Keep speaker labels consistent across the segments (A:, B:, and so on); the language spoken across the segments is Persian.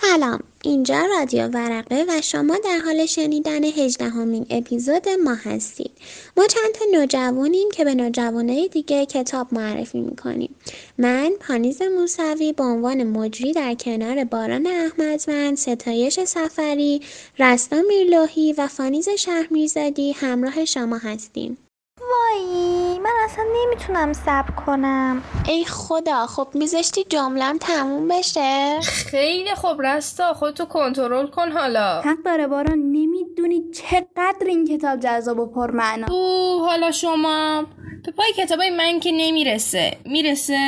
A: سلام. اینجا رادیو ورقه و شما در حال شنیدن هجدهمین اپیزود ما هستید. ما چند تا نوجوانیم که به نوجوانای دیگه کتاب معرفی می‌کنیم. من پانیز موسوی به عنوان مجری در کنار باران احمدوند ستایش سفری رستا میرلوهی و فانیز شهرمیرزادی همراه شما هستیم.
B: وای. من اصلا نمی‌تونم صبر کنم.
A: ای خدا خب میذاشتی جملم تموم بشه؟
C: خیلی خوب رستا خودتو کنترل کن حالا.
B: حق داره باران نمی‌دونی چقدر این کتاب جذاب و پرمعنا
C: او حالا شما به پای کتابای من که نمی‌رسه. می‌رسه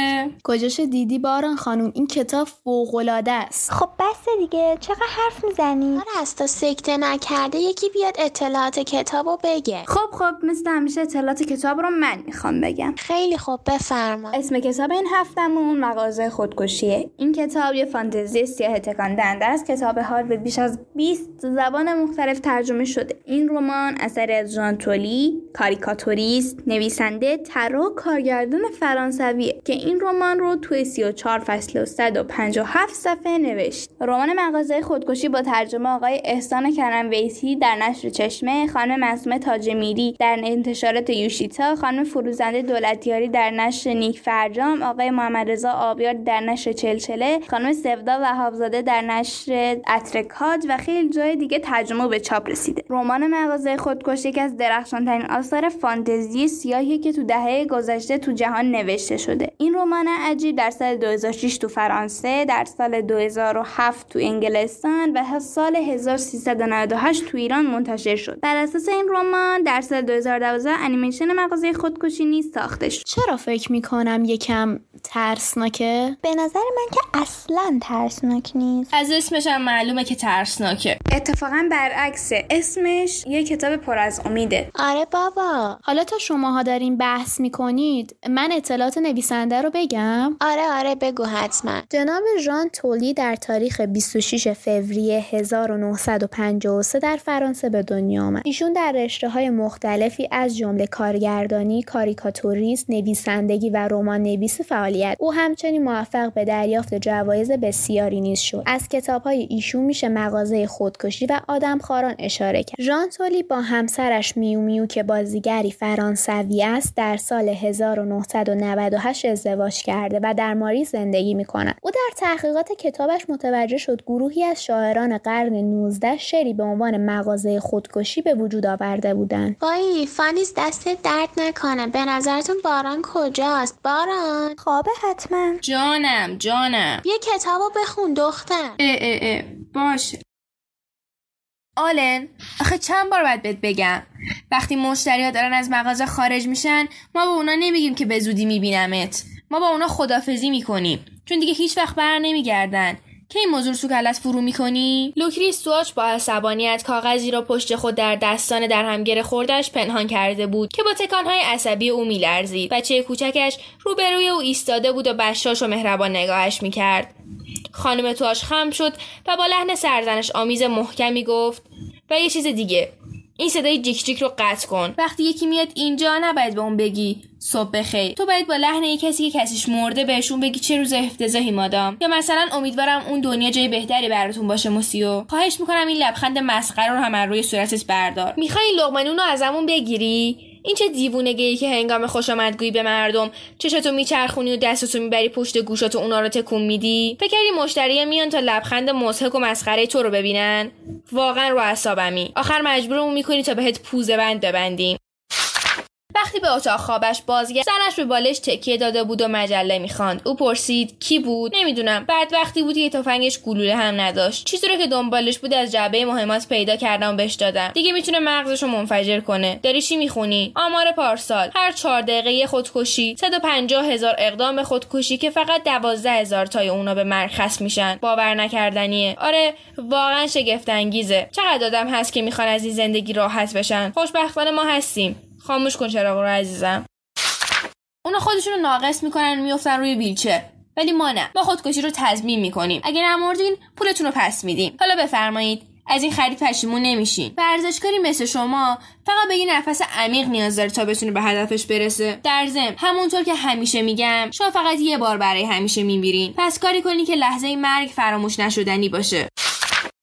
D: کجاش دیدی باران خانوم این کتاب فوقالعاده است.
B: خب بس دیگه. چقدر حرف می‌زنی؟
A: آره از تا سکته نکرده یکی بیاد اطلاعات کتابو بگه.
B: خب خب مثل همیشه اطلاعات کتاب رو من می‌خوام بگم.
A: خیلی خوب بفرما.
B: اسم کتاب این هفتمون مغازه خودکشیه. این کتاب یه فانتزی سیاه تکان دهنده است. کتاب حال به بیش از 20 زبان مختلف ترجمه شده. این رمان اثری از ژان تولی کاریکاتوریست نویسنده طراح کارگردان فرانسویه که این رمان رو توی 34 فصل و 157 صفحه نوشت. رمان مغازه خودکشی با ترجمه آقای احسان کرم ویسی در نشر چشمه خانم معصومه تاج میری در انتشارات یوشیتا خانم فروزنده دولتیاری در نشر نیک فرجام آقای محمد رضا آبیار در نشر چلچله خانم سودا و حافظاده در نشر اترکاج و خیلی جای دیگه ترجمه به چاپ رسیده. رمان مغازه خودکشی یکی از درخشانترین آثار فانتزی سیاهی که تو دهه گذشته تو جهان نوشته شده. این رمان عجیب در سال 2006 تو فرانسه در سال 2007 تو انگلستان و سال 1398 تو ایران منتشر شد. بر اساس این رمان در سال 2012 انیمیشن مغازه خودکشی نیز ساخته شد.
D: چرا فکر می‌کنم یکم ترسناکه؟
B: به نظر من که اصلا ترسناک نیست.
C: از اسمش هم معلومه که ترسناکه.
B: اتفاقا برعکسه. اسمش یه کتاب پر از امیده.
A: آره بابا.
D: حالا تا شماها دارین بحث می‌کنید من اطلاعات نویسنده رو بگم.
A: آره آره بگو حتما.
D: جناب ژان تولی در تاریخ 26 فوریه 1953 در فرانسه به دنیا آمد. ایشون در رشته های مختلفی از جمله کارگردانی کاریکاتوریست نویسندگی و رمان نویسی فعالیت. او همچنین موفق به دریافت جوایز بسیاری نیز شد. از کتاب های ایشون میشه مغازه خودکشی و آدمخواران اشاره کرد. ژان تولی با همسرش میو میو که بازیگری فرانسوی است در سال 1998 ازدواج کرده و در ماری زندگی می کند. او در تحقیقات کتابش متوجه شد گروهی از شاعران قرن 19 شعری به عنوان مغازه خودکشی به وجود آورده بودند.
A: وای فانیز دست درد نکنه. به نظرتون باران کجاست؟ باران.
B: خوابه حتما.
C: جانم جانم.
A: یه کتابو بخون دختر.
C: اه اه اه. باشه. آلن آخه چند بار باید بهت بگم؟ وقتی مشتریا دارن از مغازه خارج میشن ما به اونا نمیگیم که به زودی میبینمت. ما با اونا خدافزی می‌کنیم. چون دیگه هیچ وقت بر نمیگردن. که این موضوع سو کلت فرو می‌کنی؟ لوکری سواچ با عصبانیت کاغذی را پشت خود در دستان در هم گره خوردش پنهان کرده بود که با تکانهای عصبی او میلرزید بچه کوچکش روبروی او ایستاده بود و بشاش و مهربان نگاهش می‌کرد. خانم تواش خم شد و با لحن سرزنش آمیز محکمی گفت و یه چیز دیگه این صدای جیک جیک رو قطع کن. وقتی یکی میاد اینجا نباید به اون بگی صبح بخیر. تو باید با لحن یه کسی که کسیش مرده بهشون بگی چه روز افتضاحی مادام. یا مثلا امیدوارم اون دنیا جای بهتری براتون باشه موسیو. خواهش می‌کنم این لبخند مسخره رو هم روی صورتت بردار. می‌خوای لقمه رو ازمون بگیری؟ این چه دیوونگی که هنگام خوشامدگویی به مردم چشتو میچرخونی و دستتو می‌بری پشت گوشاتو اونا رو تکون میدی؟ فکر کردی مشتری میان تا لبخند مضحک و مسخره تو رو ببینن؟ واقعا رو اعصابمی. آخر مجبورمون می‌کنی تا بهت پوزه بند ببندیم. وقتی به اتاق خوابش بازگشت سرش به بالش تکیه داده بود و مجله می‌خواند. او پرسید کی بود؟ نمی‌دونم. بعد وقتی بود که تفنگش گلوله هم نداشت. چیزی رو که دنبالش بود از جعبه مهمات پیدا کردم بهش دادم. دیگه می‌تونه مغزش رو منفجر کنه. داری چی می‌خونی? آمار پارسال. هر چهار دقیقه خودکشی. 150 هزار اقدام به خودکشی که فقط 12 هزار تای اونا به مرگ خصم میشن. باور نکردنیه. آره واقعا شگفت انگیزه چقدر آدم هست که می‌خوان از این زندگی راحت بشن؟ خوشبختانه ما هستیم. خاموش کن چراغ رو عزیزم. اونا خودشون رو ناقص می‌کنن و میفتن روی ویلچر. ولی ما نه. ما خودکشی رو تضمین می‌کنیم. اگه نمردین پولتون رو پس میدیم. حالا بفرمایید از این خرید پشیمون نمیشین. ورزشکاری مثل شما فقط به یه نفس عمیق نیاز داره تا بتونه به هدفش برسه. در ضمن همونطور که همیشه میگم شما فقط یه بار برای همیشه میمیرین. پس کاری کنی که لحظه مرگ فراموش نشدنی باشه.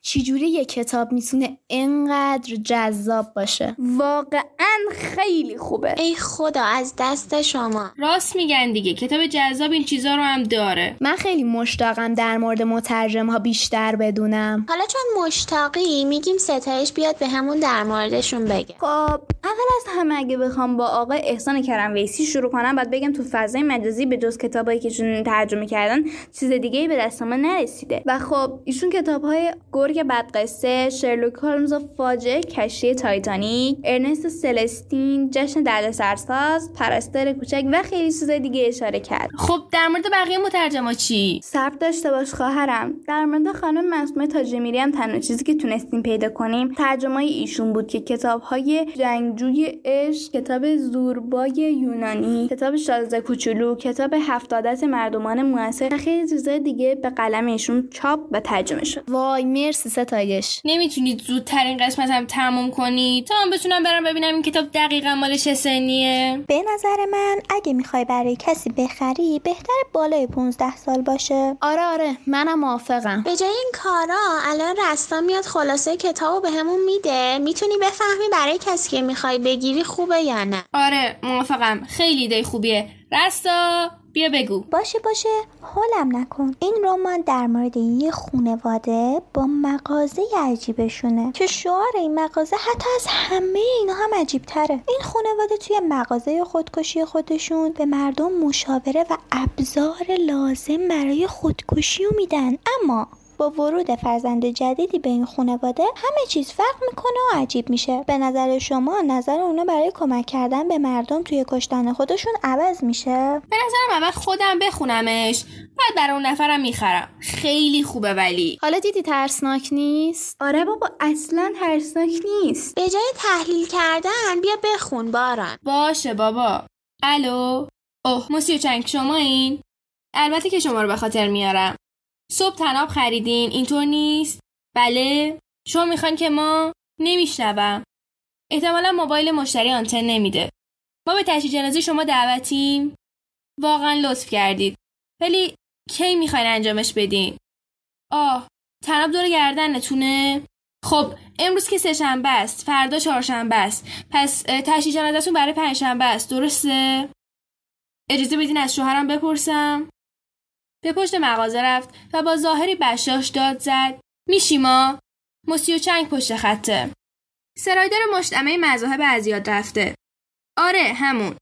D: چجوری یه کتاب می‌تونه انقدر جذاب باشه؟
B: واقعا خیلی خوبه.
A: ای خدا از دست شما.
C: راست میگن دیگه کتاب جذاب این چیزا رو هم داره.
D: من خیلی مشتاقم در مورد مترجم ها بیشتر بدونم.
A: حالا چون مشتاقی میگیم ستایش بیاد به همون در موردشون بگه.
B: خب اول از همه اگه بخوام با آقای احسان کرم ویسی شروع کنم بعد بگم تو فضای مجازی به جز کتابایی که چون ترجمه کردن چیز دیگه به دست ما نرسیده. و خب ایشون کتاب های گرگ بدقصه شرلوک هولمز و فاجعه کشتی تایتانیک ارنست سلستین جشن دردسرساز پرستار کوچک و خیلی چیز دیگه اشاره کرد.
C: خب در مورد بقیه مترجما چی؟
B: صبر داشته باش خواهرم. در مورد خانم معصومه تاجمیری هم تنها چیزی که تونستیم پیدا کنیم ترجمه ایشون بود که کتاب های جنگجوی عشق کتاب زوربای یونانی کتاب شازده کوچولو کتاب هفت عادت مردمان موثر و خیلی چیزای دیگه به قلم ایشون چاپ و ترجمه شد.
D: وای مرسی ستایش
C: نمی‌تونید زودتر این قسمت هم تموم کنید تا من بتونم برم ببینم این کتاب دقیقا مال چه سنیه.
E: به نظر من اگه می‌خوای برای کسی بخری بهتر بالای 15 سال باشه.
D: آره آره منم موافقم.
A: به جای این کارا الان رستا میاد خلاصه کتابو به همون میده. می‌تونی بفهمی برای کسی که می‌خوای بگیری خوبه یا نه.
C: آره موافقم. خیلی ایده خوبیه. رستا! بیا بگو.
E: باشه باشه. حالم نکن. این رمان در مورد یه خونواده با مغازه عجیبشونه. که شعار این مغازه؟ حتی از همه اینا هم عجیب تره این خونواده توی مغازه خودکشی خودشون به مردم مشاوره و ابزار لازم برای خودکشی رو میدن. اما با ورود فرزند جدیدی به این خانواده همه چیز فرق می‌کنه و عجیب میشه. به نظر شما نظر اونا برای کمک کردن به مردم توی کشتن خودشون عوض میشه؟
C: به نظرم اول خودم بخونمش. بعد برای اون نفرم می‌خرم. خیلی خوبه ولی.
D: حالا دیدی ترسناک نیست؟
B: آره بابا اصلا ترسناک نیست.
A: به جای تحلیل کردن بیا بخون باران.
C: باشه بابا. الو؟ اوه موسیو چنگ شما این؟ البته که شما رو به خاطر میارم. صبح تناب خریدین اینطور نیست؟ بله. شما می‌خوان که ما نمیشنوم. احتمالا موبایل مشتری آنتن نمیده. ما به تشییع جنازه شما دعوتیم. واقعا لطف کردید. ولی کی می‌خواین انجامش بدین؟ آه تناب دور گردنتونه. خب امروز که سهشنبه است فردا چهارشنبه است. پس تشییع جنازتون برای پنجشنبه است درسته؟ اجازه بدین از شوهرم بپرسم. به پشت مغازه رفت و با ظاهری بشاش داد زد. میشیما؟ موسیو چنگ پشت خطه. سرایدار مشتمه مذاهب از یاد رفته. آره همون.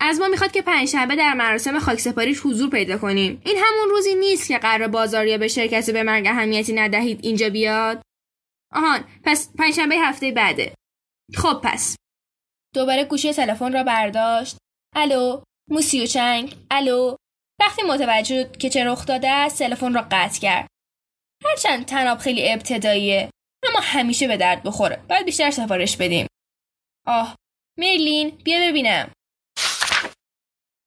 C: از ما می‌خواد که پنجشنبه در مراسم خاکسپاری حضور پیدا کنیم. این همون روزی نیست که قرار بازاریا به شرکت به مرگ اهمیتی ندهید اینجا بیاد. آهان پس پنجشنبه هفته بعده. خب پس. دوباره گوشی تلفن را برداشت. الو موسیو چنگ الو. وقتی متوجه شد که چه رخ داده است تلفن را قطع کرد. هرچند تناب خیلی ابتداییه اما همیشه به درد بخوره. باید بیشتر سفارش بدیم. آه مرلین بیا ببینم.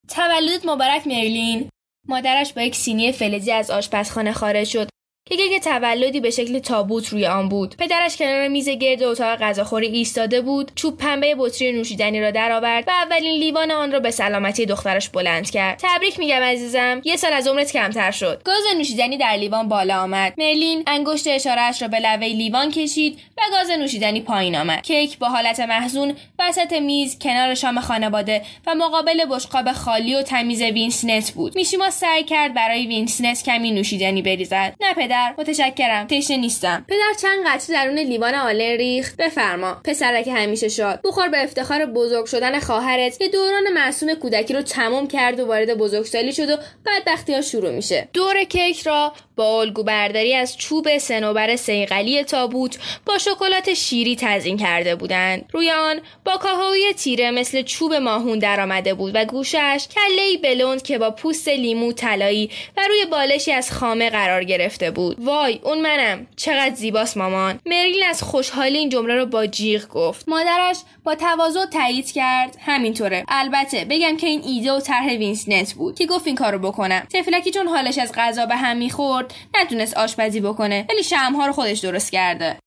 C: تولدت مبارک مرلین مادرش با یک سینی فلزی از آشپزخانه خارج شد. گگ تولدی به شکل تابوت روی آن بود. پدرش کنار میز گرد اتاق غذاخوری ایستاده بود چوب پنبه بطری نوشیدنی را درآورد و اولین لیوان آن را به سلامتی دخترش بلند کرد. تبریک میگم عزیزم یه سال از عمرت کمتر شد. گاز نوشیدنی در لیوان بالا آمد. مرلین انگشت اشارهاش را به لبه لیوان کشید و گاز نوشیدنی پایین آمد. کیک با حالت محزون وسط میز کنار شام خانواده و مقابل بشقاب خالی و تمیز وینسنت بود. میشیما سعی کرد برای وینسنت کمی نوشیدنی بریزد. نه پدر متشکرم تشنه نیستم. پدر چند قطره درون لیوان آلن ریخت. بفرما. پسرک همیشه شاد. بخور به افتخار بزرگ شدن خواهرت. که دوران معصوم کودکی رو تمام کرد و وارد بزرگسالی شد و بدبختی ها شروع میشه. دور کیک را با الگو برداری از چوب سنوبر صیقلی تابوت با شکلات شیری تزئین کرده بودند. روی آن با کاکائوی تیره مثل چوب ماهون درآمده بود و گوشش کله بلوند که با پوست لیمو طلایی و روی بالشی از خامه قرار گرفته بود. وای اون منم. چقدر زیباست مامان. مریل از خوشحالی این جمله رو با جیغ گفت. مادرش با تواضع تایید کرد. همینطوره. البته بگم که این ایده و طرح وینسنت بود که گفت این کارو بکنم. طفلکی چون حالش از غذا به هم می‌خورد نتونست آشپزی بکنه. ولی شمع‌ها رو خودش درست کرده.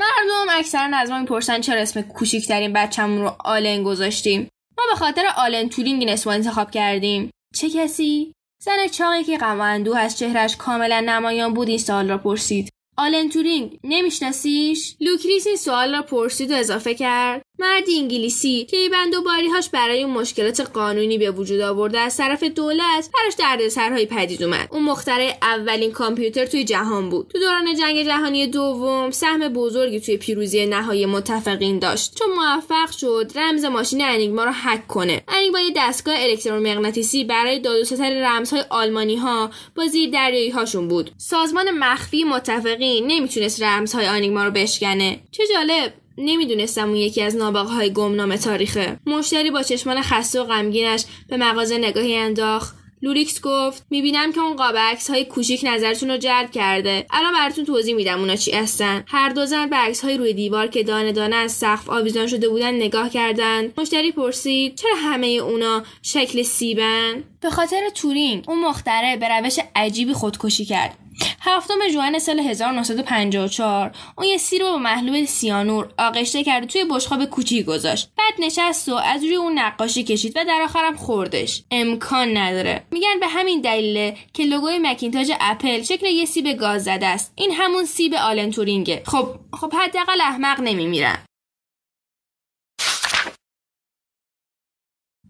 C: مردم اکثرا از ما می‌پرسن چرا اسم کوچیکترین بچه‌مون رو آلن گذاشتیم. ما به خاطر آلن تورینگ این اسم انتخاب کردیم. چه کسی؟ زن چاقی که غم از چهرش کاملا نمایان بود این سوال را پرسید. آلن تورینگ نمیشناسیش؟ لوکریس این سوال را پرسید و اضافه کرد. مردی انگلیسی که بی‌بند و باریهاش برای اون مشکلات قانونی به وجود آورده از طرف دولت براش دردسرهایی پدید اومد. اون مخترع اولین کامپیوتر توی جهان بود. تو دوران جنگ جهانی دوم سهم بزرگی توی پیروزی نهایی متفقین داشت. چون موفق شد رمز ماشین انیگما رو هک کنه. انیگما یه دستگاه الکترومغناطیسی برای داد و رمزهای آلمانی ها با زیر دریایی هاشون بود. سازمان مخفی متفقین نمی‌تونست رمزهای انیگما رو بشکنه. چه جالب! نمی‌دونستم اون یکی از نابغه های گمنام تاریخه. مشتری با چشمان خسته و غمگینش به مغازه نگاهی انداخت. لوریکس گفت می‌بینم که اون قاب عکس های کوچیک نظرتون رو جلب کرده. الان براتون توضیح میدم اونا چی هستن. هر دو زن به عکس های روی دیوار که دانه دانه از سقف آویزان شده بودن نگاه کردند مشتری پرسید چرا همه اونا شکل سیبن؟ به خاطر تورینگ اون مختره به روش عجیبی خودکشی کرد. هفتم ژوئن سال 1954 اون یه سیر با محلول سیانور آغشته کرد توی بشقاب کوچیک گذاشت. بعد نشست و از روی اون نقاشی کشید و در آخرم خوردش. امکان نداره. میگن به همین دلیله که لوگوی مکینتاژ اپل شکل یه سیب گاز زده است. این همون سیب آلن تورینگه خب خب حداقل احمق نمیمیرن.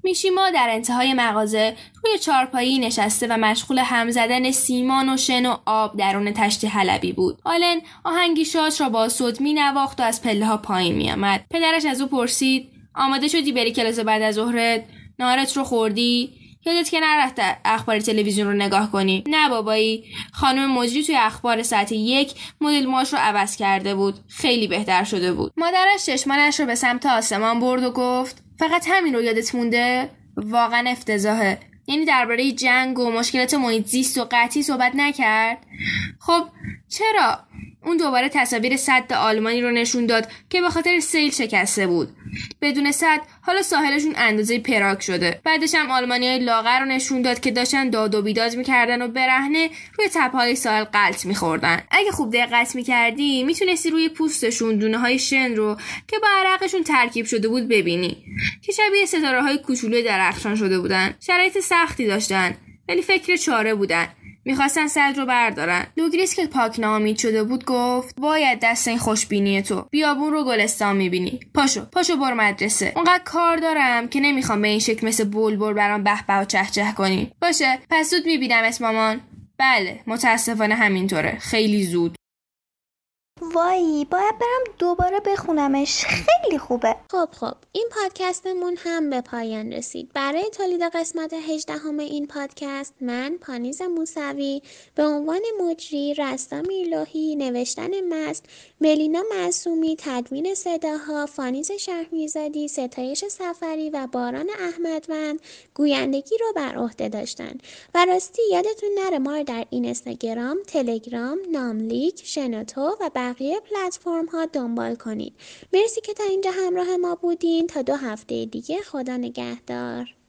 C: میشیما در انتهای مغازه روی چارپایی نشسته و مشغول هم زدن سیمان و شن و آب درون تشت حلبی بود. آلن آهنگی شاش را با صوت می نواخت و از پله ها پایین می آمد. پدرش از او پرسید آماده شدی بری کلاس بعد از ظهرت؟ نارت رو خوردی؟ یادت که نرفته اخبار تلویزیون رو نگاه کنی نه بابایی خانم مجری توی اخبار ساعت یک مدل ماش رو عوض کرده بود خیلی بهتر شده بود مادرش چشمانش رو به سمت آسمان برد و گفت فقط همین رو یادت مونده؟ واقعا افتضاحه. یعنی درباره جنگ و مشکلات محیط زیست و قطعی صحبت نکرد؟ خب چرا؟ اون دوباره تصاویر صد آلمانی رو نشون داد که به خاطر سیل شکسته بود. بدون صد حالا ساحلشون اندازه پراک شده. بعدش هم آلمانی های لاغر رو نشون داد که داشتن داد و بیداد می‌کردن و برهنه روی تپهای ساحل قلط میخوردن. اگه خوب دقت می‌کردی می‌تونستی روی پوستشون دونه های شن رو که با عرقشون ترکیب شده بود ببینی. که شبیه ستاره های کوچولو درخشان شده بودن. شرایط سختی داشتن ولی فکر چاره بودن. می‌خواستن سد رو بردارن. لوگریس که پاک ناامید شده بود گفت باید دست از این خوشبینی تو. بیابون رو گلستان می‌بینی. پاشو پاشو برو مدرسه. اونقدر کار دارم که نمی‌خوام به این شکل مثل بلبل برام به به و چهچه کنی. باشه پس زود می‌بینم اسمامان بله متاسفانه همینطوره. خیلی زود.
E: وای باید برم دوباره بخونمش. خیلی خوبه.
A: خب خب. این پادکستمون هم به پایان رسید. برای تولید قسمت 18 همه این پادکست من پانیز موسوی به عنوان مجری رستا میرلوهی نوشتن مست ملینا معصومی تدوین صداها فانیز شهرمیزادی ستایش سفری و باران احمدوند گویندگی رو بر عهده داشتن. و راستی یادتون نره ما در اینستاگرام تلگرام ناملیک شنوتو و بقیه پلتفرم ها دنبال کنید. مرسی که تا اینجا همراه ما بودین. تا دو هفته دیگه خدا نگهدار.